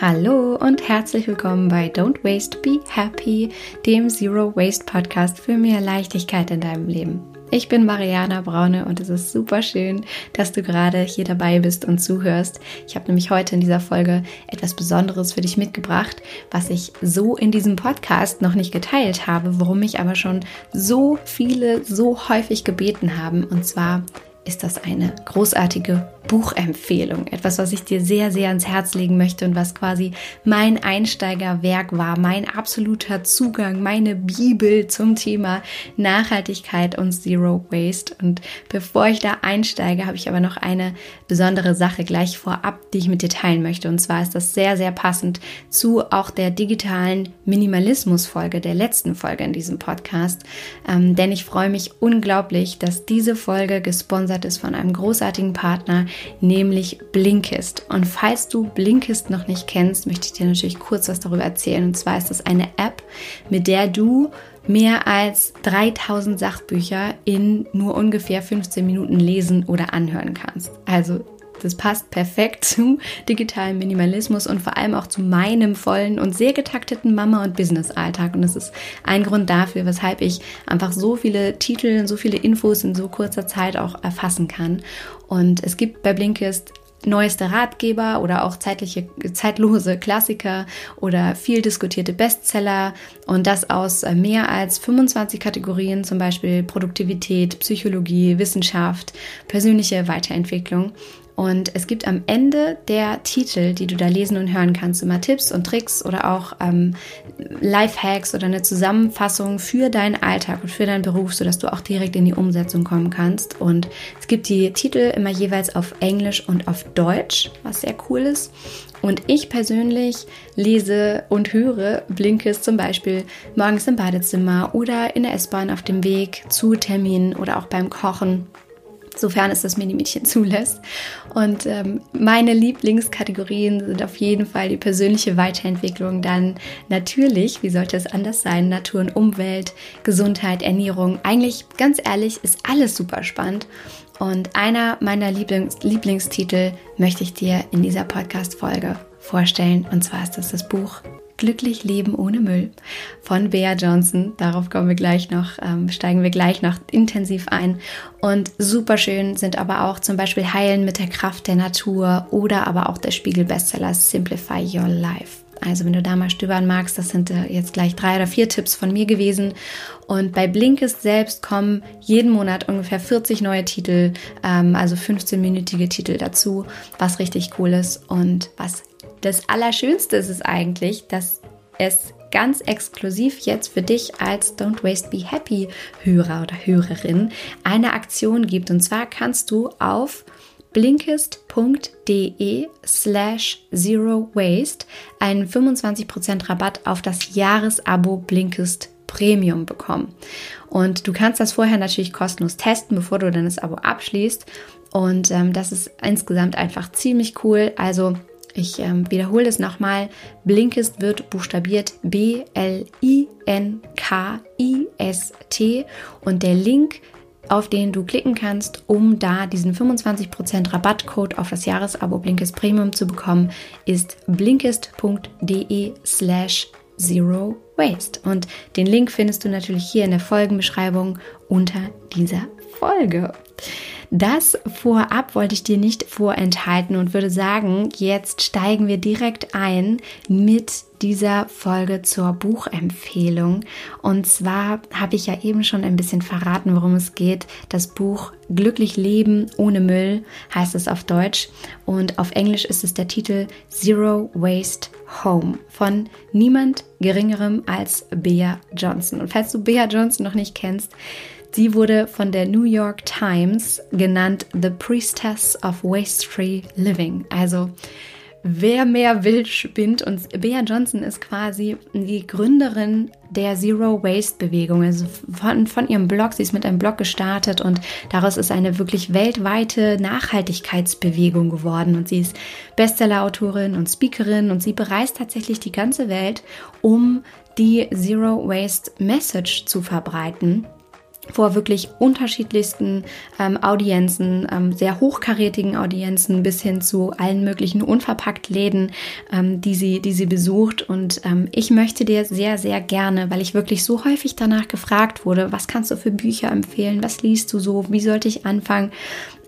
Hallo und herzlich willkommen bei Don't Waste, Be Happy, dem Zero Waste Podcast für mehr Leichtigkeit in deinem Leben. Ich bin Mariana Braune und es ist super schön, dass du gerade hier dabei bist und zuhörst. Ich habe nämlich heute in dieser Folge etwas Besonderes für dich mitgebracht, was ich so in diesem Podcast noch nicht geteilt habe, worum mich aber schon so viele so häufig gebeten haben. Und zwar ist das eine großartige Buchempfehlung. Etwas, was ich dir sehr, sehr ans Herz legen möchte und was quasi mein Einsteigerwerk war, mein absoluter Zugang, meine Bibel zum Thema Nachhaltigkeit und Zero Waste. Und bevor ich da einsteige, habe ich aber noch eine besondere Sache gleich vorab, die ich mit dir teilen möchte. Und zwar ist das sehr, sehr passend zu auch der digitalen Minimalismus-Folge, der letzten Folge in diesem Podcast. Ähm, denn ich freue mich unglaublich, dass diese Folge gesponsert ist von einem großartigen Partner, nämlich Blinkist. Und falls du Blinkist noch nicht kennst, möchte ich dir natürlich kurz was darüber erzählen. Und zwar ist das eine App, mit der du mehr als 3000 Sachbücher in nur ungefähr 15 Minuten lesen oder anhören kannst. Also das passt perfekt zu digitalem Minimalismus und vor allem auch zu meinem vollen und sehr getakteten Mama- und Business-Alltag. Und das ist ein Grund dafür, weshalb ich einfach so viele Titel, so viele Infos in so kurzer Zeit auch erfassen kann. Und es gibt bei Blinkist neueste Ratgeber oder auch zeitliche, zeitlose Klassiker oder viel diskutierte Bestseller und das aus äh, mehr als 25 Kategorien, zum Beispiel Produktivität, Psychologie, Wissenschaft, persönliche Weiterentwicklung. Und es gibt am Ende der Titel, die du da lesen und hören kannst, immer Tipps und Tricks oder auch ähm, Lifehacks oder eine Zusammenfassung für deinen Alltag und für deinen Beruf, sodass du auch direkt in die Umsetzung kommen kannst. Und es gibt die Titel immer jeweils auf Englisch und auf Deutsch, was sehr cool ist. Und ich persönlich lese und höre Blinkes zum Beispiel morgens im Badezimmer oder in der S-Bahn auf dem Weg zu Terminen oder auch beim Kochen sofern es das Minimädchen zulässt. Und ähm, meine Lieblingskategorien sind auf jeden Fall die persönliche Weiterentwicklung, dann natürlich, wie sollte es anders sein, Natur und Umwelt, Gesundheit, Ernährung. Eigentlich, ganz ehrlich, ist alles super spannend. Und einer meiner Lieblings Lieblingstitel möchte ich dir in dieser Podcast-Folge vorstellen. Und zwar ist das das Buch Glücklich Leben ohne Müll von Bea Johnson. Darauf kommen wir gleich noch, ähm, steigen wir gleich noch intensiv ein. Und super schön sind aber auch zum Beispiel Heilen mit der Kraft der Natur oder aber auch der Spiegel-Bestseller Simplify Your Life. Also wenn du da mal stöbern magst, das sind äh, jetzt gleich drei oder vier Tipps von mir gewesen. Und bei Blinkist selbst kommen jeden Monat ungefähr 40 neue Titel, ähm, also 15-minütige Titel dazu, was richtig cool ist und was das Allerschönste ist es eigentlich, dass es ganz exklusiv jetzt für dich als Don't Waste Be Happy Hörer oder Hörerin eine Aktion gibt. Und zwar kannst du auf blinkist.de slash zero waste einen 25% Rabatt auf das Jahresabo Blinkist Premium bekommen. Und du kannst das vorher natürlich kostenlos testen, bevor du dann das Abo abschließt. Und ähm, das ist insgesamt einfach ziemlich cool. Also ich ähm, wiederhole es nochmal. Blinkist wird buchstabiert B-L-I-N-K-I-S-T und der Link, auf den du klicken kannst, um da diesen 25% Rabattcode auf das Jahresabo Blinkist Premium zu bekommen, ist blinkist.de slash zero waste. Und den Link findest du natürlich hier in der Folgenbeschreibung unter dieser Folge. Das vorab wollte ich dir nicht vorenthalten und würde sagen, jetzt steigen wir direkt ein mit dieser Folge zur Buchempfehlung. Und zwar habe ich ja eben schon ein bisschen verraten, worum es geht. Das Buch Glücklich Leben ohne Müll heißt es auf Deutsch und auf Englisch ist es der Titel Zero Waste Home von niemand geringerem als Bea Johnson. Und falls du Bea Johnson noch nicht kennst, Sie wurde von der New York Times genannt The Priestess of Waste-Free Living. Also wer mehr will, spinnt. Und Bea Johnson ist quasi die Gründerin der Zero Waste Bewegung. Also von, von ihrem Blog, sie ist mit einem Blog gestartet und daraus ist eine wirklich weltweite Nachhaltigkeitsbewegung geworden. Und sie ist Bestseller-Autorin und Speakerin und sie bereist tatsächlich die ganze Welt, um die Zero Waste Message zu verbreiten vor wirklich unterschiedlichsten ähm, Audienzen, ähm, sehr hochkarätigen Audienzen bis hin zu allen möglichen unverpackt Läden, ähm, die sie, die sie besucht. Und ähm, ich möchte dir sehr, sehr gerne, weil ich wirklich so häufig danach gefragt wurde, was kannst du für Bücher empfehlen, was liest du so, wie sollte ich anfangen,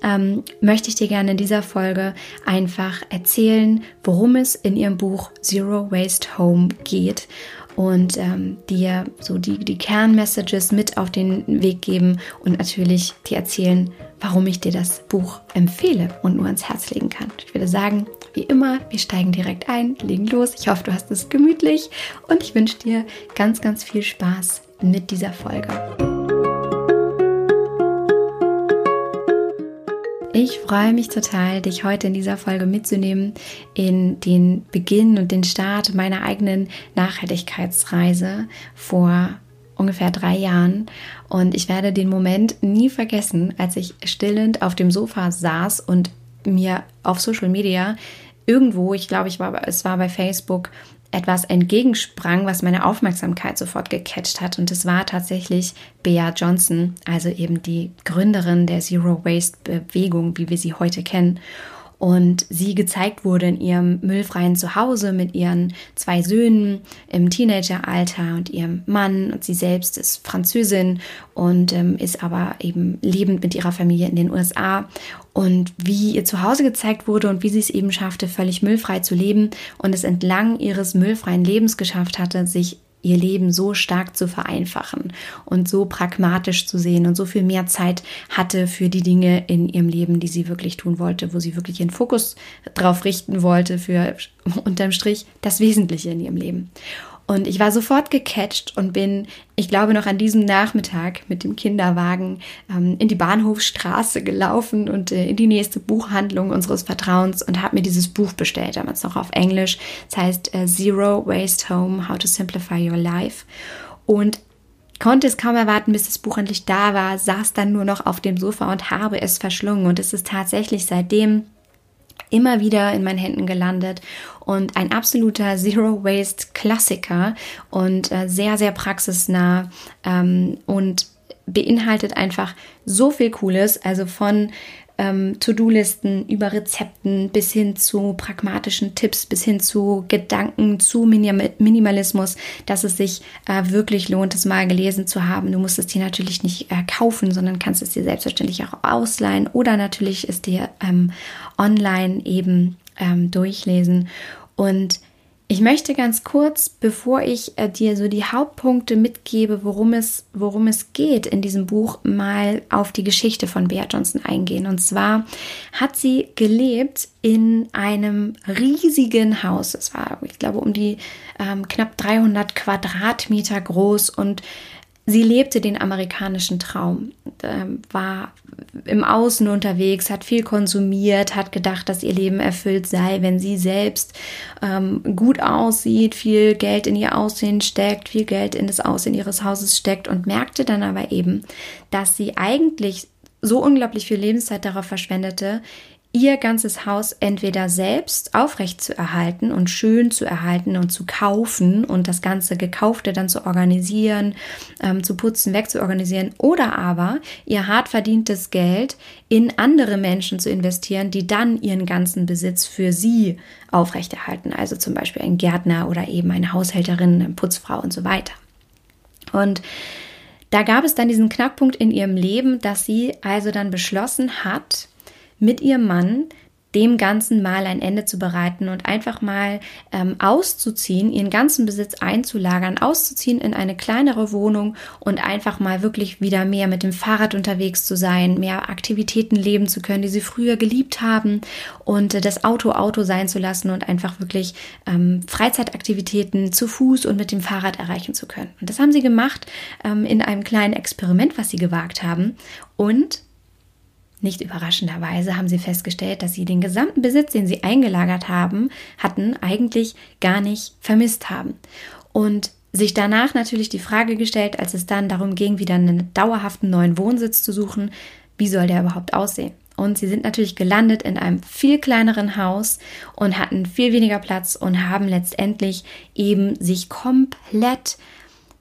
ähm, möchte ich dir gerne in dieser Folge einfach erzählen, worum es in ihrem Buch Zero Waste Home geht und ähm, dir so die, die Kernmessages mit auf den Weg geben und natürlich dir erzählen, warum ich dir das Buch empfehle und nur ans Herz legen kann. Ich würde sagen, wie immer, wir steigen direkt ein, legen los. Ich hoffe, du hast es gemütlich und ich wünsche dir ganz, ganz viel Spaß mit dieser Folge. Ich freue mich total, dich heute in dieser Folge mitzunehmen in den Beginn und den Start meiner eigenen Nachhaltigkeitsreise vor ungefähr drei Jahren. Und ich werde den Moment nie vergessen, als ich stillend auf dem Sofa saß und mir auf Social Media irgendwo, ich glaube, ich war, es war bei Facebook, etwas entgegensprang, was meine Aufmerksamkeit sofort gecatcht hat. Und es war tatsächlich Bea Johnson, also eben die Gründerin der Zero Waste Bewegung, wie wir sie heute kennen und sie gezeigt wurde in ihrem müllfreien Zuhause mit ihren zwei Söhnen im Teenageralter und ihrem Mann und sie selbst ist Französin und ähm, ist aber eben lebend mit ihrer Familie in den USA und wie ihr Zuhause gezeigt wurde und wie sie es eben schaffte, völlig müllfrei zu leben und es entlang ihres müllfreien Lebens geschafft hatte, sich ihr Leben so stark zu vereinfachen und so pragmatisch zu sehen und so viel mehr Zeit hatte für die Dinge in ihrem Leben, die sie wirklich tun wollte, wo sie wirklich ihren Fokus drauf richten wollte für unterm Strich das Wesentliche in ihrem Leben. Und ich war sofort gecatcht und bin, ich glaube, noch an diesem Nachmittag mit dem Kinderwagen ähm, in die Bahnhofstraße gelaufen und äh, in die nächste Buchhandlung unseres Vertrauens und habe mir dieses Buch bestellt, damals noch auf Englisch. Das heißt äh, Zero Waste Home, How to Simplify Your Life. Und konnte es kaum erwarten, bis das Buch endlich da war, saß dann nur noch auf dem Sofa und habe es verschlungen. Und es ist tatsächlich seitdem immer wieder in meinen Händen gelandet und ein absoluter Zero Waste Klassiker und äh, sehr, sehr praxisnah ähm, und beinhaltet einfach so viel Cooles, also von ähm, To-Do-Listen über Rezepten bis hin zu pragmatischen Tipps, bis hin zu Gedanken zu Minim Minimalismus, dass es sich äh, wirklich lohnt, es mal gelesen zu haben. Du musst es dir natürlich nicht äh, kaufen, sondern kannst es dir selbstverständlich auch ausleihen oder natürlich es dir ähm, online eben ähm, durchlesen. Und ich möchte ganz kurz, bevor ich äh, dir so die Hauptpunkte mitgebe, worum es, worum es geht in diesem Buch, mal auf die Geschichte von Bea Johnson eingehen. Und zwar hat sie gelebt in einem riesigen Haus. Es war, ich glaube, um die ähm, knapp 300 Quadratmeter groß und Sie lebte den amerikanischen Traum, ähm, war im Außen unterwegs, hat viel konsumiert, hat gedacht, dass ihr Leben erfüllt sei, wenn sie selbst ähm, gut aussieht, viel Geld in ihr Aussehen steckt, viel Geld in das Aussehen ihres Hauses steckt und merkte dann aber eben, dass sie eigentlich so unglaublich viel Lebenszeit darauf verschwendete, ihr ganzes Haus entweder selbst aufrecht zu erhalten und schön zu erhalten und zu kaufen und das ganze Gekaufte dann zu organisieren, ähm, zu putzen, wegzuorganisieren oder aber ihr hart verdientes Geld in andere Menschen zu investieren, die dann ihren ganzen Besitz für sie aufrechterhalten. Also zum Beispiel ein Gärtner oder eben eine Haushälterin, eine Putzfrau und so weiter. Und da gab es dann diesen Knackpunkt in ihrem Leben, dass sie also dann beschlossen hat, mit ihrem Mann dem Ganzen mal ein Ende zu bereiten und einfach mal ähm, auszuziehen, ihren ganzen Besitz einzulagern, auszuziehen in eine kleinere Wohnung und einfach mal wirklich wieder mehr mit dem Fahrrad unterwegs zu sein, mehr Aktivitäten leben zu können, die sie früher geliebt haben und äh, das Auto Auto sein zu lassen und einfach wirklich ähm, Freizeitaktivitäten zu Fuß und mit dem Fahrrad erreichen zu können. Und das haben sie gemacht ähm, in einem kleinen Experiment, was sie gewagt haben und nicht überraschenderweise haben sie festgestellt, dass sie den gesamten Besitz, den sie eingelagert haben, hatten, eigentlich gar nicht vermisst haben. Und sich danach natürlich die Frage gestellt, als es dann darum ging, wieder einen dauerhaften neuen Wohnsitz zu suchen, wie soll der überhaupt aussehen? Und sie sind natürlich gelandet in einem viel kleineren Haus und hatten viel weniger Platz und haben letztendlich eben sich komplett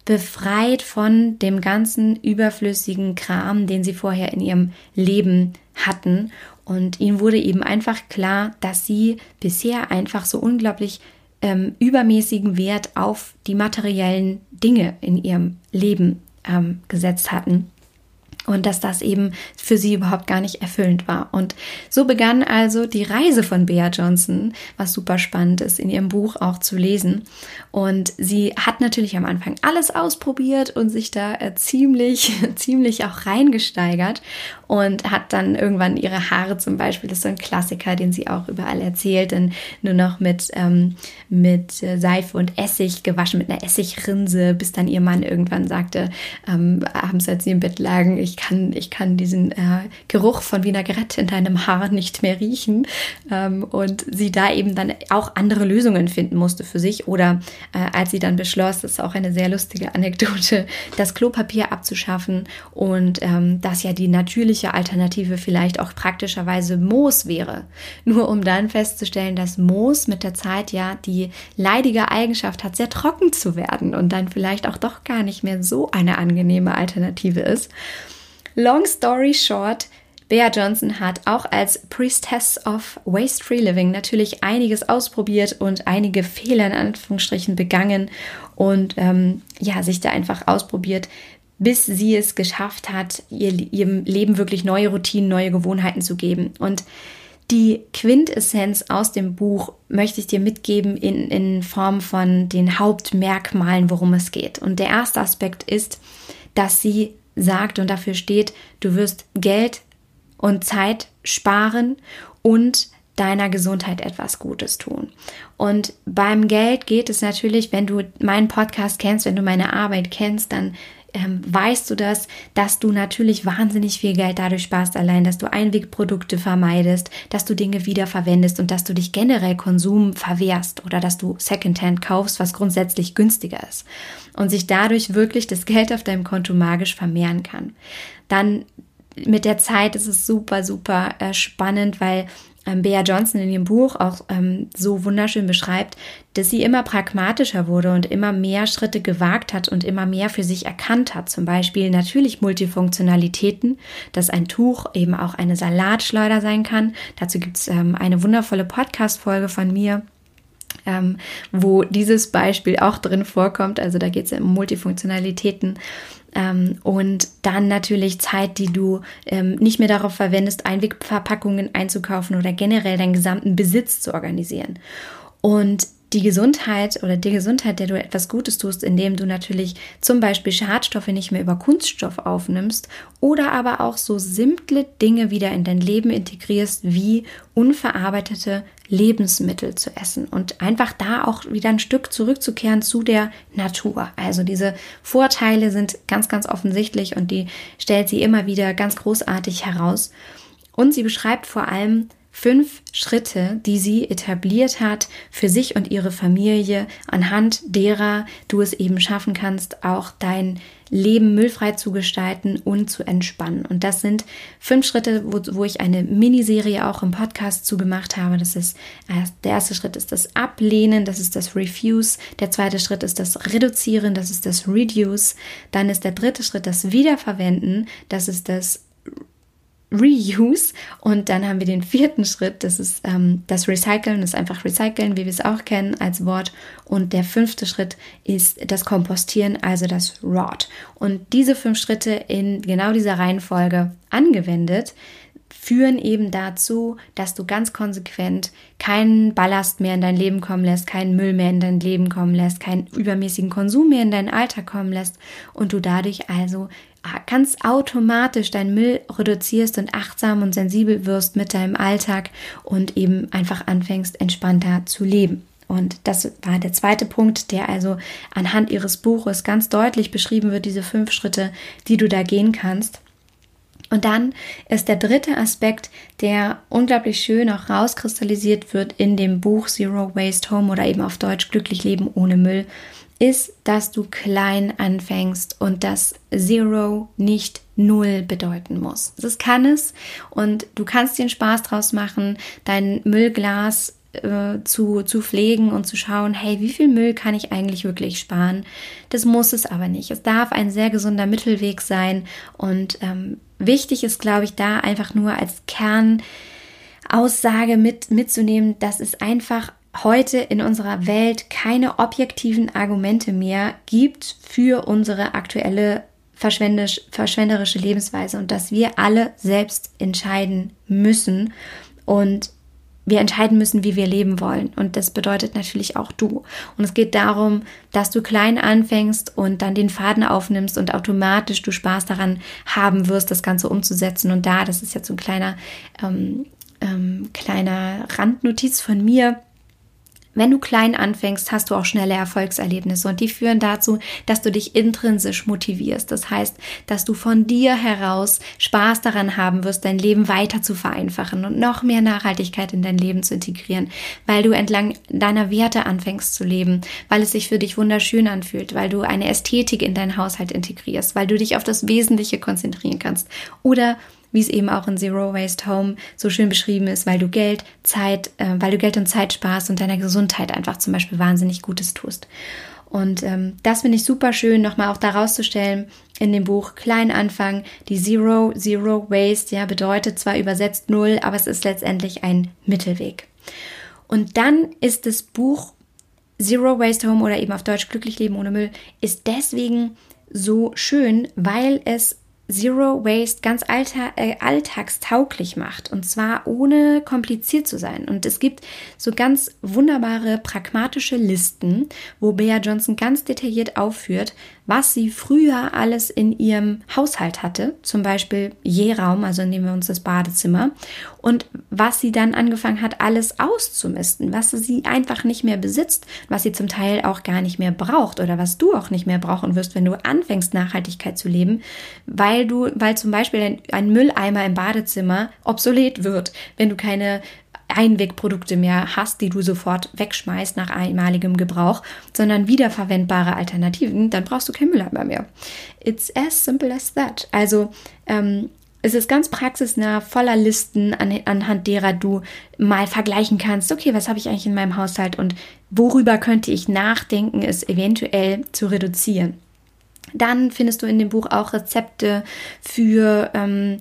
befreit von dem ganzen überflüssigen Kram, den sie vorher in ihrem Leben hatten. Und ihnen wurde eben einfach klar, dass sie bisher einfach so unglaublich ähm, übermäßigen Wert auf die materiellen Dinge in ihrem Leben ähm, gesetzt hatten und dass das eben für sie überhaupt gar nicht erfüllend war. Und so begann also die Reise von Bea Johnson, was super spannend ist, in ihrem Buch auch zu lesen. Und sie hat natürlich am Anfang alles ausprobiert und sich da äh, ziemlich, ziemlich auch reingesteigert und hat dann irgendwann ihre Haare zum Beispiel, das ist so ein Klassiker, den sie auch überall erzählt, dann nur noch mit, ähm, mit äh, Seife und Essig gewaschen, mit einer Essigrinse, bis dann ihr Mann irgendwann sagte, ähm, abends als sie im Bett lagen, ich kann, ich kann diesen äh, Geruch von Vinaigrette in deinem Haar nicht mehr riechen. Ähm, und sie da eben dann auch andere Lösungen finden musste für sich. Oder äh, als sie dann beschloss, das ist auch eine sehr lustige Anekdote, das Klopapier abzuschaffen und ähm, das ja die natürliche Alternative vielleicht auch praktischerweise Moos wäre. Nur um dann festzustellen, dass Moos mit der Zeit ja die leidige Eigenschaft hat, sehr trocken zu werden und dann vielleicht auch doch gar nicht mehr so eine angenehme Alternative ist. Long story short, Bea Johnson hat auch als Priestess of Waste Free Living natürlich einiges ausprobiert und einige Fehler in Anführungsstrichen begangen und ähm, ja, sich da einfach ausprobiert, bis sie es geschafft hat, ihr, ihrem Leben wirklich neue Routinen, neue Gewohnheiten zu geben. Und die Quintessenz aus dem Buch möchte ich dir mitgeben in, in Form von den Hauptmerkmalen, worum es geht. Und der erste Aspekt ist, dass sie sagt und dafür steht, du wirst Geld und Zeit sparen und deiner Gesundheit etwas Gutes tun. Und beim Geld geht es natürlich, wenn du meinen Podcast kennst, wenn du meine Arbeit kennst, dann ähm, weißt du das, dass du natürlich wahnsinnig viel Geld dadurch sparst, allein, dass du Einwegprodukte vermeidest, dass du Dinge wiederverwendest und dass du dich generell Konsum verwehrst oder dass du Secondhand kaufst, was grundsätzlich günstiger ist und sich dadurch wirklich das Geld auf deinem Konto magisch vermehren kann. Dann mit der Zeit ist es super, super äh, spannend, weil ähm, Bea Johnson in ihrem Buch auch ähm, so wunderschön beschreibt, dass sie immer pragmatischer wurde und immer mehr Schritte gewagt hat und immer mehr für sich erkannt hat. Zum Beispiel natürlich Multifunktionalitäten, dass ein Tuch eben auch eine Salatschleuder sein kann. Dazu gibt es ähm, eine wundervolle Podcast-Folge von mir. Ähm, wo dieses Beispiel auch drin vorkommt. Also da geht es ja um Multifunktionalitäten ähm, und dann natürlich Zeit, die du ähm, nicht mehr darauf verwendest, Einwegverpackungen einzukaufen oder generell deinen gesamten Besitz zu organisieren. Und die Gesundheit oder die Gesundheit, der du etwas Gutes tust, indem du natürlich zum Beispiel Schadstoffe nicht mehr über Kunststoff aufnimmst oder aber auch so simple Dinge wieder in dein Leben integrierst, wie unverarbeitete Lebensmittel zu essen und einfach da auch wieder ein Stück zurückzukehren zu der Natur. Also diese Vorteile sind ganz, ganz offensichtlich und die stellt sie immer wieder ganz großartig heraus. Und sie beschreibt vor allem, fünf Schritte, die sie etabliert hat für sich und ihre Familie, anhand derer du es eben schaffen kannst, auch dein Leben müllfrei zu gestalten und zu entspannen. Und das sind fünf Schritte, wo, wo ich eine Miniserie auch im Podcast zugemacht habe. Das ist, der erste Schritt ist das Ablehnen, das ist das Refuse. Der zweite Schritt ist das Reduzieren, das ist das Reduce. Dann ist der dritte Schritt das Wiederverwenden, das ist das Reuse. Und dann haben wir den vierten Schritt, das ist ähm, das Recyceln, das ist einfach Recyceln, wie wir es auch kennen als Wort. Und der fünfte Schritt ist das Kompostieren, also das Rot. Und diese fünf Schritte in genau dieser Reihenfolge angewendet, führen eben dazu, dass du ganz konsequent keinen Ballast mehr in dein Leben kommen lässt, keinen Müll mehr in dein Leben kommen lässt, keinen übermäßigen Konsum mehr in deinen Alltag kommen lässt und du dadurch also ganz automatisch deinen Müll reduzierst und achtsam und sensibel wirst mit deinem Alltag und eben einfach anfängst, entspannter zu leben. Und das war der zweite Punkt, der also anhand ihres Buches ganz deutlich beschrieben wird, diese fünf Schritte, die du da gehen kannst. Und dann ist der dritte Aspekt, der unglaublich schön auch rauskristallisiert wird in dem Buch Zero Waste Home oder eben auf Deutsch Glücklich Leben ohne Müll, ist, dass du klein anfängst und dass Zero nicht Null bedeuten muss. Das kann es und du kannst dir einen Spaß draus machen, dein Müllglas äh, zu, zu pflegen und zu schauen, hey, wie viel Müll kann ich eigentlich wirklich sparen? Das muss es aber nicht. Es darf ein sehr gesunder Mittelweg sein. Und ähm, wichtig ist, glaube ich, da einfach nur als Kernaussage mit, mitzunehmen, dass es einfach heute in unserer Welt keine objektiven Argumente mehr gibt für unsere aktuelle verschwenderische Lebensweise und dass wir alle selbst entscheiden müssen. Und wir entscheiden müssen, wie wir leben wollen. Und das bedeutet natürlich auch du. Und es geht darum, dass du klein anfängst und dann den Faden aufnimmst und automatisch du Spaß daran haben wirst, das Ganze umzusetzen. Und da, das ist jetzt so ein kleiner, ähm, ähm, kleiner Randnotiz von mir wenn du klein anfängst, hast du auch schnelle Erfolgserlebnisse und die führen dazu, dass du dich intrinsisch motivierst. Das heißt, dass du von dir heraus Spaß daran haben wirst, dein Leben weiter zu vereinfachen und noch mehr Nachhaltigkeit in dein Leben zu integrieren, weil du entlang deiner Werte anfängst zu leben, weil es sich für dich wunderschön anfühlt, weil du eine Ästhetik in deinen Haushalt integrierst, weil du dich auf das Wesentliche konzentrieren kannst oder wie es eben auch in Zero Waste Home so schön beschrieben ist, weil du Geld, Zeit, äh, weil du Geld und Zeit sparst und deiner Gesundheit einfach zum Beispiel wahnsinnig Gutes tust. Und ähm, das finde ich super schön, nochmal auch da rauszustellen in dem Buch Klein Anfang. Die Zero, Zero Waste, ja, bedeutet zwar übersetzt Null, aber es ist letztendlich ein Mittelweg. Und dann ist das Buch Zero Waste Home oder eben auf Deutsch Glücklich Leben ohne Müll ist deswegen so schön, weil es Zero Waste ganz alter, äh, alltagstauglich macht. Und zwar ohne kompliziert zu sein. Und es gibt so ganz wunderbare pragmatische Listen, wo Bea Johnson ganz detailliert aufführt, was sie früher alles in ihrem Haushalt hatte, zum Beispiel Jehraum, also nehmen wir uns das Badezimmer, und was sie dann angefangen hat, alles auszumisten, was sie einfach nicht mehr besitzt, was sie zum Teil auch gar nicht mehr braucht oder was du auch nicht mehr brauchen wirst, wenn du anfängst, Nachhaltigkeit zu leben, weil du, weil zum Beispiel ein, ein Mülleimer im Badezimmer obsolet wird, wenn du keine Einwegprodukte mehr hast, die du sofort wegschmeißt nach einmaligem Gebrauch, sondern wiederverwendbare Alternativen, dann brauchst du kein Mülleimer mehr. It's as simple as that. Also ähm, es ist ganz praxisnah, voller Listen, an, anhand derer du mal vergleichen kannst, okay, was habe ich eigentlich in meinem Haushalt und worüber könnte ich nachdenken, es eventuell zu reduzieren. Dann findest du in dem Buch auch Rezepte für ähm,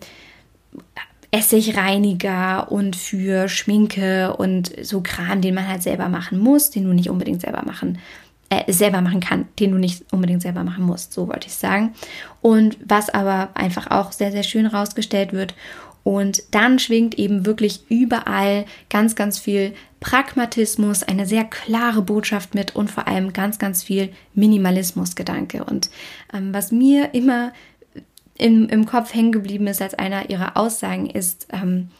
Essigreiniger und für Schminke und so Kram, den man halt selber machen muss, den du nicht unbedingt selber machen äh, selber machen kann, den du nicht unbedingt selber machen musst, so wollte ich sagen. Und was aber einfach auch sehr, sehr schön rausgestellt wird. Und dann schwingt eben wirklich überall ganz, ganz viel Pragmatismus, eine sehr klare Botschaft mit und vor allem ganz, ganz viel Minimalismusgedanke. Und ähm, was mir immer im, im Kopf hängen geblieben ist als einer ihrer Aussagen, ist, ähm,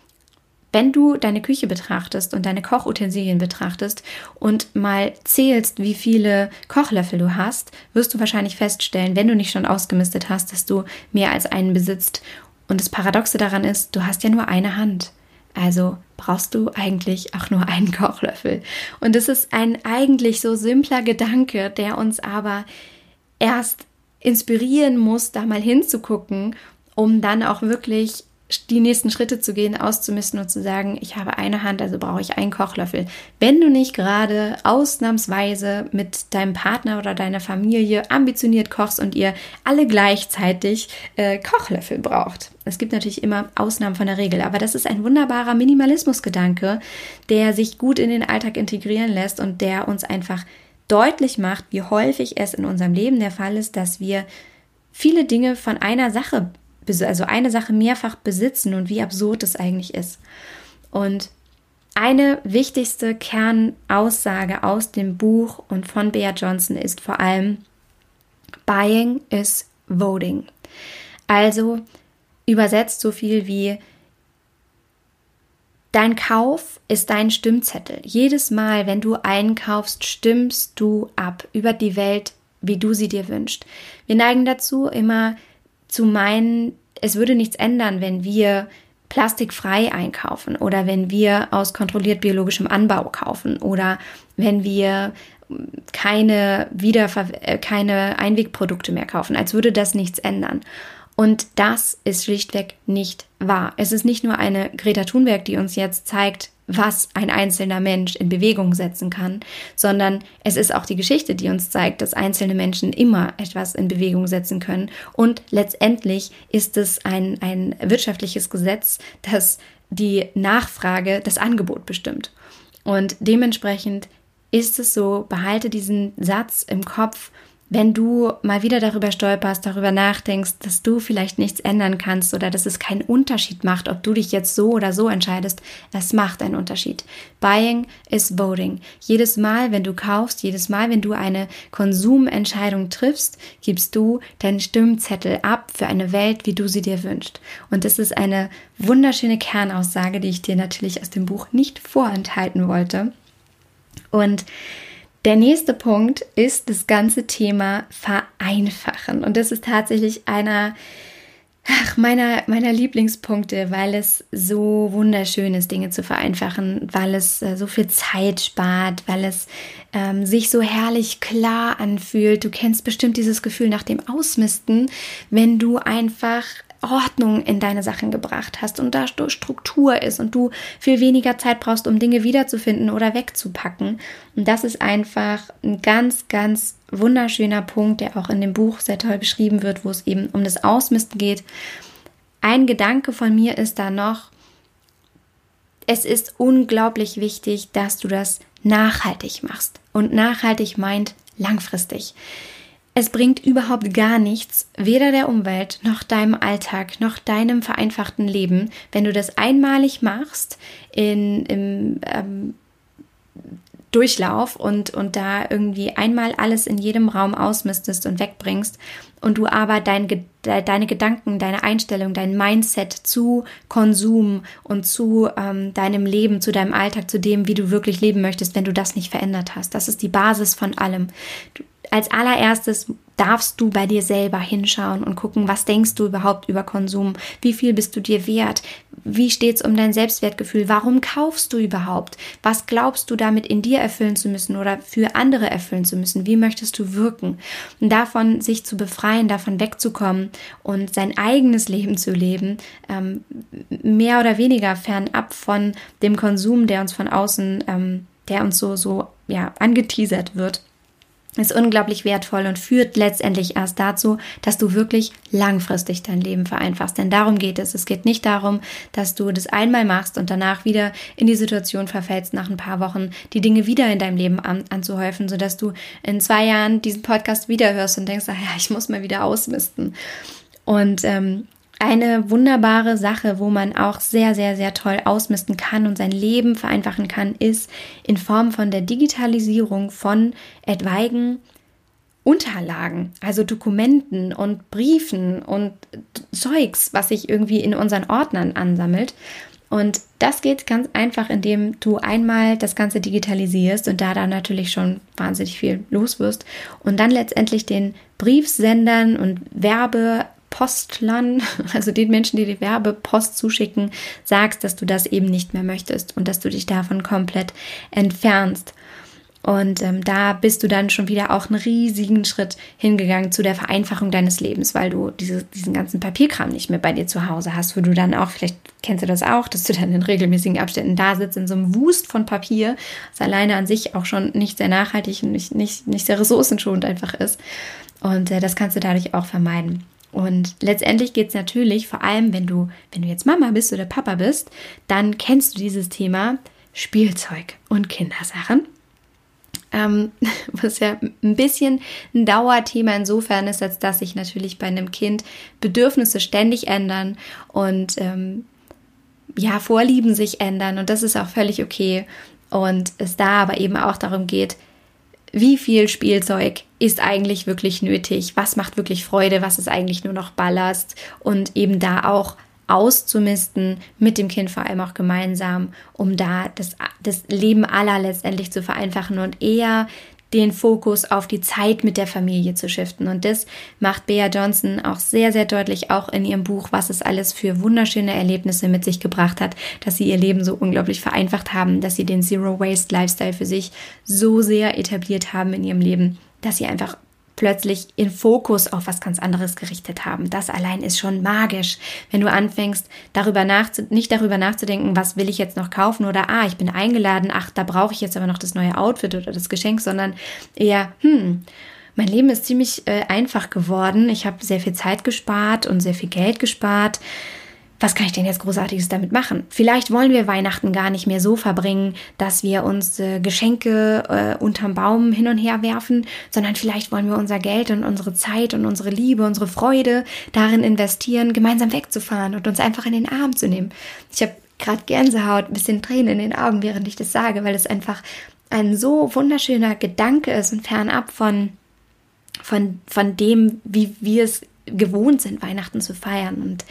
wenn du deine Küche betrachtest und deine Kochutensilien betrachtest und mal zählst, wie viele Kochlöffel du hast, wirst du wahrscheinlich feststellen, wenn du nicht schon ausgemistet hast, dass du mehr als einen besitzt. Und das Paradoxe daran ist, du hast ja nur eine Hand. Also brauchst du eigentlich auch nur einen Kochlöffel. Und es ist ein eigentlich so simpler Gedanke, der uns aber erst inspirieren muss, da mal hinzugucken, um dann auch wirklich die nächsten Schritte zu gehen, auszumisten und zu sagen, ich habe eine Hand, also brauche ich einen Kochlöffel. Wenn du nicht gerade ausnahmsweise mit deinem Partner oder deiner Familie ambitioniert kochst und ihr alle gleichzeitig äh, Kochlöffel braucht. Es gibt natürlich immer Ausnahmen von der Regel, aber das ist ein wunderbarer Minimalismusgedanke, der sich gut in den Alltag integrieren lässt und der uns einfach deutlich macht, wie häufig es in unserem Leben der Fall ist, dass wir viele Dinge von einer Sache, also eine Sache mehrfach besitzen und wie absurd es eigentlich ist. Und eine wichtigste Kernaussage aus dem Buch und von Bea Johnson ist vor allem, Buying is Voting. Also übersetzt so viel wie Dein Kauf ist dein Stimmzettel. Jedes Mal, wenn du einkaufst, stimmst du ab über die Welt, wie du sie dir wünschst. Wir neigen dazu, immer zu meinen, es würde nichts ändern, wenn wir plastikfrei einkaufen oder wenn wir aus kontrolliert biologischem Anbau kaufen oder wenn wir keine Wiederver äh, keine Einwegprodukte mehr kaufen, als würde das nichts ändern. Und das ist schlichtweg nicht wahr. Es ist nicht nur eine Greta Thunberg, die uns jetzt zeigt, was ein einzelner Mensch in Bewegung setzen kann, sondern es ist auch die Geschichte, die uns zeigt, dass einzelne Menschen immer etwas in Bewegung setzen können. Und letztendlich ist es ein, ein wirtschaftliches Gesetz, das die Nachfrage, das Angebot bestimmt. Und dementsprechend ist es so, behalte diesen Satz im Kopf wenn du mal wieder darüber stolperst, darüber nachdenkst, dass du vielleicht nichts ändern kannst oder dass es keinen Unterschied macht, ob du dich jetzt so oder so entscheidest, es macht einen Unterschied. Buying is voting. Jedes Mal, wenn du kaufst, jedes Mal, wenn du eine Konsumentscheidung triffst, gibst du deinen Stimmzettel ab für eine Welt, wie du sie dir wünschst. Und das ist eine wunderschöne Kernaussage, die ich dir natürlich aus dem Buch nicht vorenthalten wollte. Und der nächste Punkt ist das ganze Thema Vereinfachen. Und das ist tatsächlich einer ach, meiner, meiner Lieblingspunkte, weil es so wunderschön ist, Dinge zu vereinfachen, weil es äh, so viel Zeit spart, weil es ähm, sich so herrlich klar anfühlt. Du kennst bestimmt dieses Gefühl nach dem Ausmisten, wenn du einfach Ordnung in deine Sachen gebracht hast und da Struktur ist und du viel weniger Zeit brauchst, um Dinge wiederzufinden oder wegzupacken. Und das ist einfach ein ganz, ganz wunderschöner Punkt, der auch in dem Buch sehr toll beschrieben wird, wo es eben um das Ausmisten geht. Ein Gedanke von mir ist da noch, es ist unglaublich wichtig, dass du das nachhaltig machst. Und nachhaltig meint langfristig. Es bringt überhaupt gar nichts, weder der Umwelt noch deinem Alltag noch deinem vereinfachten Leben, wenn du das einmalig machst in, im ähm, Durchlauf und, und da irgendwie einmal alles in jedem Raum ausmistest und wegbringst und du aber dein, deine Gedanken, deine Einstellung, dein Mindset zu Konsum und zu ähm, deinem Leben, zu deinem Alltag, zu dem, wie du wirklich leben möchtest, wenn du das nicht verändert hast. Das ist die Basis von allem. Du, als allererstes darfst du bei dir selber hinschauen und gucken, was denkst du überhaupt über Konsum? Wie viel bist du dir wert? Wie steht's um dein Selbstwertgefühl? Warum kaufst du überhaupt? Was glaubst du damit in dir erfüllen zu müssen oder für andere erfüllen zu müssen? Wie möchtest du wirken? Und davon sich zu befreien, davon wegzukommen und sein eigenes Leben zu leben, ähm, mehr oder weniger fernab von dem Konsum, der uns von außen, ähm, der uns so, so, ja, angeteasert wird ist unglaublich wertvoll und führt letztendlich erst dazu, dass du wirklich langfristig dein Leben vereinfachst. Denn darum geht es. Es geht nicht darum, dass du das einmal machst und danach wieder in die Situation verfällst, nach ein paar Wochen die Dinge wieder in deinem Leben an, anzuhäufen, sodass du in zwei Jahren diesen Podcast wieder hörst und denkst, ach ja, ich muss mal wieder ausmisten. Und ähm, eine wunderbare Sache, wo man auch sehr, sehr, sehr toll ausmisten kann und sein Leben vereinfachen kann, ist in Form von der Digitalisierung von etwaigen Unterlagen, also Dokumenten und Briefen und Zeugs, was sich irgendwie in unseren Ordnern ansammelt. Und das geht ganz einfach, indem du einmal das Ganze digitalisierst und da dann natürlich schon wahnsinnig viel los wirst und dann letztendlich den Briefsendern und Werbe Postlern, also den Menschen, die die Werbepost zuschicken, sagst, dass du das eben nicht mehr möchtest und dass du dich davon komplett entfernst. Und ähm, da bist du dann schon wieder auch einen riesigen Schritt hingegangen zu der Vereinfachung deines Lebens, weil du diese, diesen ganzen Papierkram nicht mehr bei dir zu Hause hast, wo du dann auch, vielleicht kennst du das auch, dass du dann in regelmäßigen Abständen da sitzt in so einem Wust von Papier, was alleine an sich auch schon nicht sehr nachhaltig und nicht, nicht, nicht sehr ressourcenschonend einfach ist. Und äh, das kannst du dadurch auch vermeiden. Und letztendlich geht es natürlich, vor allem wenn du, wenn du jetzt Mama bist oder Papa bist, dann kennst du dieses Thema Spielzeug und Kindersachen. Ähm, was ja ein bisschen ein Dauerthema insofern ist, als dass sich natürlich bei einem Kind Bedürfnisse ständig ändern und ähm, ja, Vorlieben sich ändern und das ist auch völlig okay. Und es da aber eben auch darum geht, wie viel Spielzeug ist eigentlich wirklich nötig, was macht wirklich Freude, was ist eigentlich nur noch Ballast? Und eben da auch auszumisten mit dem Kind vor allem auch gemeinsam, um da das, das Leben aller letztendlich zu vereinfachen und eher den Fokus auf die Zeit mit der Familie zu shiften. Und das macht Bea Johnson auch sehr, sehr deutlich, auch in ihrem Buch, was es alles für wunderschöne Erlebnisse mit sich gebracht hat, dass sie ihr Leben so unglaublich vereinfacht haben, dass sie den Zero Waste Lifestyle für sich so sehr etabliert haben in ihrem Leben, dass sie einfach plötzlich in Fokus auf was ganz anderes gerichtet haben. Das allein ist schon magisch, wenn du anfängst, darüber nicht darüber nachzudenken, was will ich jetzt noch kaufen oder ah, ich bin eingeladen, ach, da brauche ich jetzt aber noch das neue Outfit oder das Geschenk, sondern eher, hm, mein Leben ist ziemlich äh, einfach geworden. Ich habe sehr viel Zeit gespart und sehr viel Geld gespart was kann ich denn jetzt Großartiges damit machen? Vielleicht wollen wir Weihnachten gar nicht mehr so verbringen, dass wir uns äh, Geschenke äh, unterm Baum hin und her werfen, sondern vielleicht wollen wir unser Geld und unsere Zeit und unsere Liebe, unsere Freude darin investieren, gemeinsam wegzufahren und uns einfach in den Arm zu nehmen. Ich habe gerade Gänsehaut, ein bisschen Tränen in den Augen, während ich das sage, weil es einfach ein so wunderschöner Gedanke ist und fernab von, von, von dem, wie wir es gewohnt sind, Weihnachten zu feiern. Und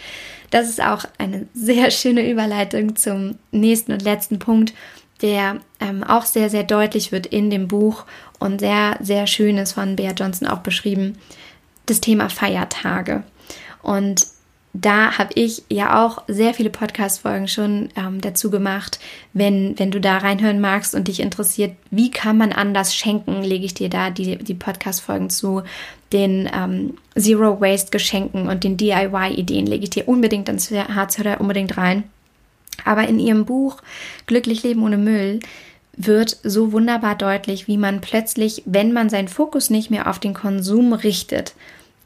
das ist auch eine sehr schöne Überleitung zum nächsten und letzten Punkt, der ähm, auch sehr, sehr deutlich wird in dem Buch und sehr, sehr schön ist von Bea Johnson auch beschrieben, das Thema Feiertage. Und da habe ich ja auch sehr viele Podcast-Folgen schon ähm, dazu gemacht. Wenn, wenn du da reinhören magst und dich interessiert, wie kann man anders schenken, lege ich dir da die, die Podcast-Folgen zu den ähm, Zero Waste Geschenken und den DIY-Ideen, lege ich dir unbedingt ans Herz, hör unbedingt rein. Aber in ihrem Buch Glücklich Leben ohne Müll wird so wunderbar deutlich, wie man plötzlich, wenn man seinen Fokus nicht mehr auf den Konsum richtet,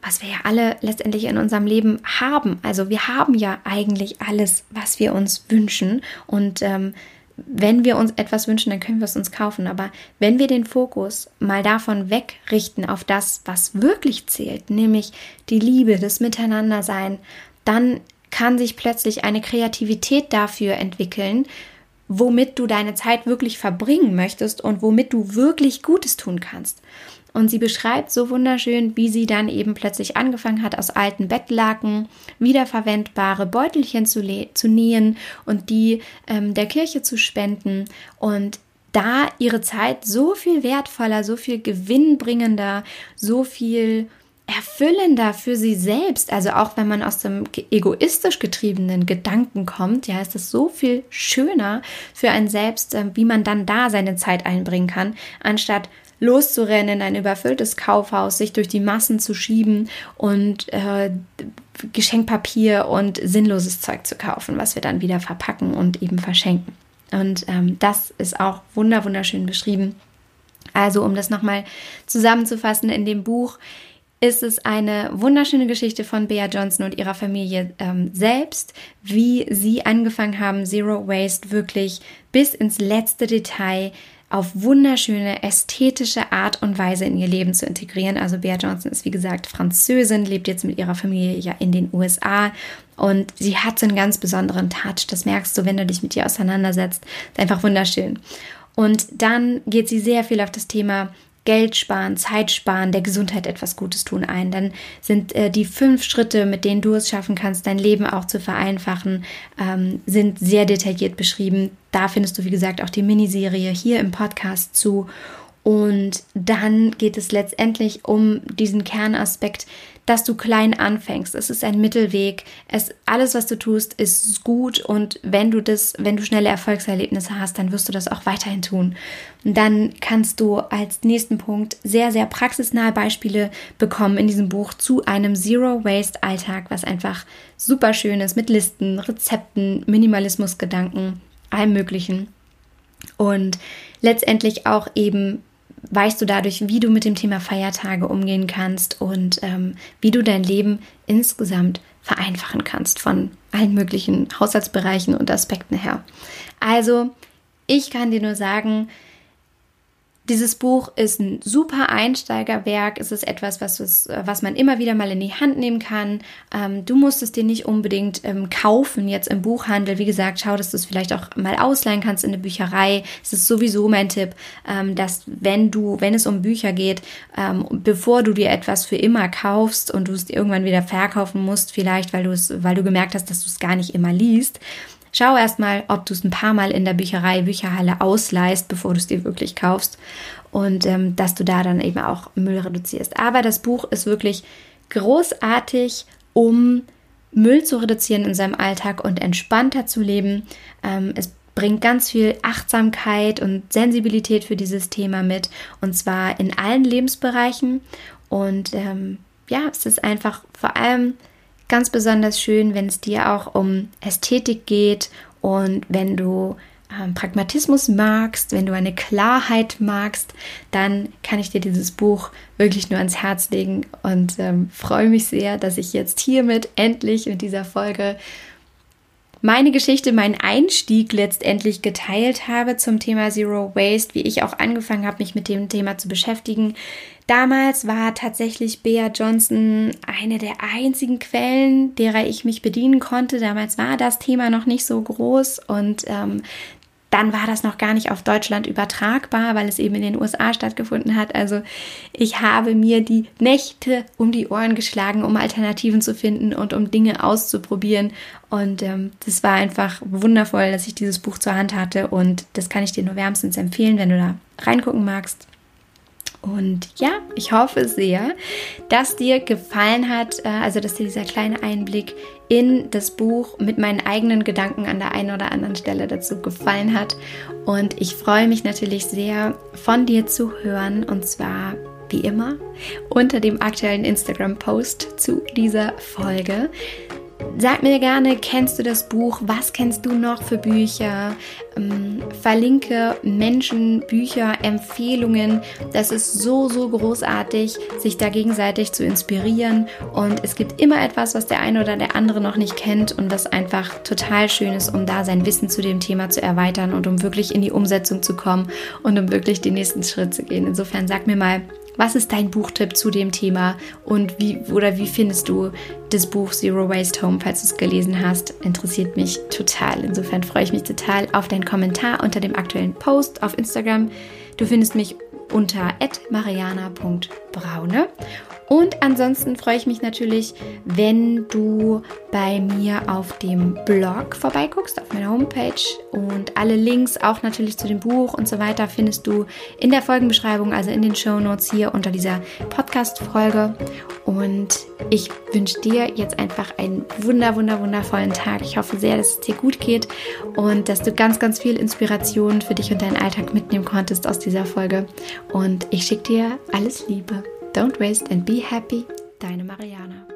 was wir ja alle letztendlich in unserem Leben haben. Also wir haben ja eigentlich alles, was wir uns wünschen. Und ähm, wenn wir uns etwas wünschen, dann können wir es uns kaufen. Aber wenn wir den Fokus mal davon wegrichten auf das, was wirklich zählt, nämlich die Liebe, das Miteinandersein, dann kann sich plötzlich eine Kreativität dafür entwickeln, womit du deine Zeit wirklich verbringen möchtest und womit du wirklich Gutes tun kannst. Und sie beschreibt so wunderschön, wie sie dann eben plötzlich angefangen hat, aus alten Bettlaken wiederverwendbare Beutelchen zu, zu nähen und die ähm, der Kirche zu spenden und da ihre Zeit so viel wertvoller, so viel gewinnbringender, so viel erfüllender für sie selbst, also auch wenn man aus dem egoistisch getriebenen Gedanken kommt, ja, ist es so viel schöner für einen selbst, ähm, wie man dann da seine Zeit einbringen kann, anstatt loszurennen in ein überfülltes Kaufhaus, sich durch die Massen zu schieben und äh, Geschenkpapier und sinnloses Zeug zu kaufen, was wir dann wieder verpacken und eben verschenken. Und ähm, das ist auch wunder wunderschön beschrieben. Also um das nochmal zusammenzufassen in dem Buch, ist es eine wunderschöne Geschichte von Bea Johnson und ihrer Familie ähm, selbst, wie sie angefangen haben, Zero Waste wirklich bis ins letzte Detail auf wunderschöne, ästhetische Art und Weise in ihr Leben zu integrieren. Also Bea Johnson ist, wie gesagt, Französin, lebt jetzt mit ihrer Familie ja in den USA und sie hat so einen ganz besonderen Touch. Das merkst du, wenn du dich mit ihr auseinandersetzt. Ist einfach wunderschön. Und dann geht sie sehr viel auf das Thema Geld sparen, Zeit sparen, der Gesundheit etwas Gutes tun ein. Dann sind äh, die fünf Schritte, mit denen du es schaffen kannst, dein Leben auch zu vereinfachen, ähm, sind sehr detailliert beschrieben. Da findest du, wie gesagt, auch die Miniserie hier im Podcast zu. Und dann geht es letztendlich um diesen Kernaspekt, dass du klein anfängst. Es ist ein Mittelweg. Es, alles, was du tust, ist gut. Und wenn du das, wenn du schnelle Erfolgserlebnisse hast, dann wirst du das auch weiterhin tun. Und dann kannst du als nächsten Punkt sehr, sehr praxisnahe Beispiele bekommen in diesem Buch zu einem Zero Waste Alltag, was einfach super schön ist mit Listen, Rezepten, Minimalismusgedanken, allem Möglichen. Und letztendlich auch eben weißt du dadurch, wie du mit dem Thema Feiertage umgehen kannst und ähm, wie du dein Leben insgesamt vereinfachen kannst von allen möglichen Haushaltsbereichen und Aspekten her. Also, ich kann dir nur sagen, dieses Buch ist ein super Einsteigerwerk. Es ist etwas, was, was man immer wieder mal in die Hand nehmen kann. Ähm, du musst es dir nicht unbedingt ähm, kaufen jetzt im Buchhandel. Wie gesagt, schau, dass du es vielleicht auch mal ausleihen kannst in der Bücherei. Es ist sowieso mein Tipp, ähm, dass wenn du, wenn es um Bücher geht, ähm, bevor du dir etwas für immer kaufst und du es irgendwann wieder verkaufen musst, vielleicht weil du es, weil du gemerkt hast, dass du es gar nicht immer liest, Schau erstmal, ob du es ein paar Mal in der Bücherei, Bücherhalle ausleihst, bevor du es dir wirklich kaufst und ähm, dass du da dann eben auch Müll reduzierst. Aber das Buch ist wirklich großartig, um Müll zu reduzieren in seinem Alltag und entspannter zu leben. Ähm, es bringt ganz viel Achtsamkeit und Sensibilität für dieses Thema mit und zwar in allen Lebensbereichen Und ähm, ja, es ist einfach vor allem ganz besonders schön, wenn es dir auch um Ästhetik geht und wenn du ähm, Pragmatismus magst, wenn du eine Klarheit magst, dann kann ich dir dieses Buch wirklich nur ans Herz legen und ähm, freue mich sehr, dass ich jetzt hiermit endlich in dieser Folge meine Geschichte, meinen Einstieg letztendlich geteilt habe zum Thema Zero Waste, wie ich auch angefangen habe, mich mit dem Thema zu beschäftigen. Damals war tatsächlich Bea Johnson eine der einzigen Quellen, derer ich mich bedienen konnte. Damals war das Thema noch nicht so groß und ähm, dann war das noch gar nicht auf Deutschland übertragbar, weil es eben in den USA stattgefunden hat. Also ich habe mir die Nächte um die Ohren geschlagen, um Alternativen zu finden und um Dinge auszuprobieren. Und ähm, das war einfach wundervoll, dass ich dieses Buch zur Hand hatte. Und das kann ich dir nur wärmstens empfehlen, wenn du da reingucken magst. Und ja, ich hoffe sehr, dass dir gefallen hat, äh, also dass dir dieser kleine Einblick in das Buch mit meinen eigenen Gedanken an der einen oder anderen Stelle dazu gefallen hat. Und ich freue mich natürlich sehr, von dir zu hören. Und zwar wie immer unter dem aktuellen Instagram-Post zu dieser Folge. Sag mir gerne, kennst du das Buch? Was kennst du noch für Bücher? Ähm, verlinke Menschen, Bücher, Empfehlungen. Das ist so, so großartig, sich da gegenseitig zu inspirieren. Und es gibt immer etwas, was der eine oder der andere noch nicht kennt und das einfach total schön ist, um da sein Wissen zu dem Thema zu erweitern und um wirklich in die Umsetzung zu kommen und um wirklich den nächsten Schritt zu gehen. Insofern sag mir mal, was ist dein Buchtipp zu dem Thema und wie oder wie findest du das Buch Zero Waste Home, falls du es gelesen hast? Interessiert mich total. Insofern freue ich mich total auf deinen Kommentar unter dem aktuellen Post auf Instagram. Du findest mich unter mariana.braune und ansonsten freue ich mich natürlich, wenn du bei mir auf dem Blog vorbeiguckst, auf meiner Homepage. Und alle Links, auch natürlich zu dem Buch und so weiter, findest du in der Folgenbeschreibung, also in den Show Notes hier unter dieser Podcast-Folge. Und ich wünsche dir jetzt einfach einen wunder, wunder, wundervollen Tag. Ich hoffe sehr, dass es dir gut geht und dass du ganz, ganz viel Inspiration für dich und deinen Alltag mitnehmen konntest aus dieser Folge. Und ich schicke dir alles Liebe. Don't waste and be happy. Deine Mariana.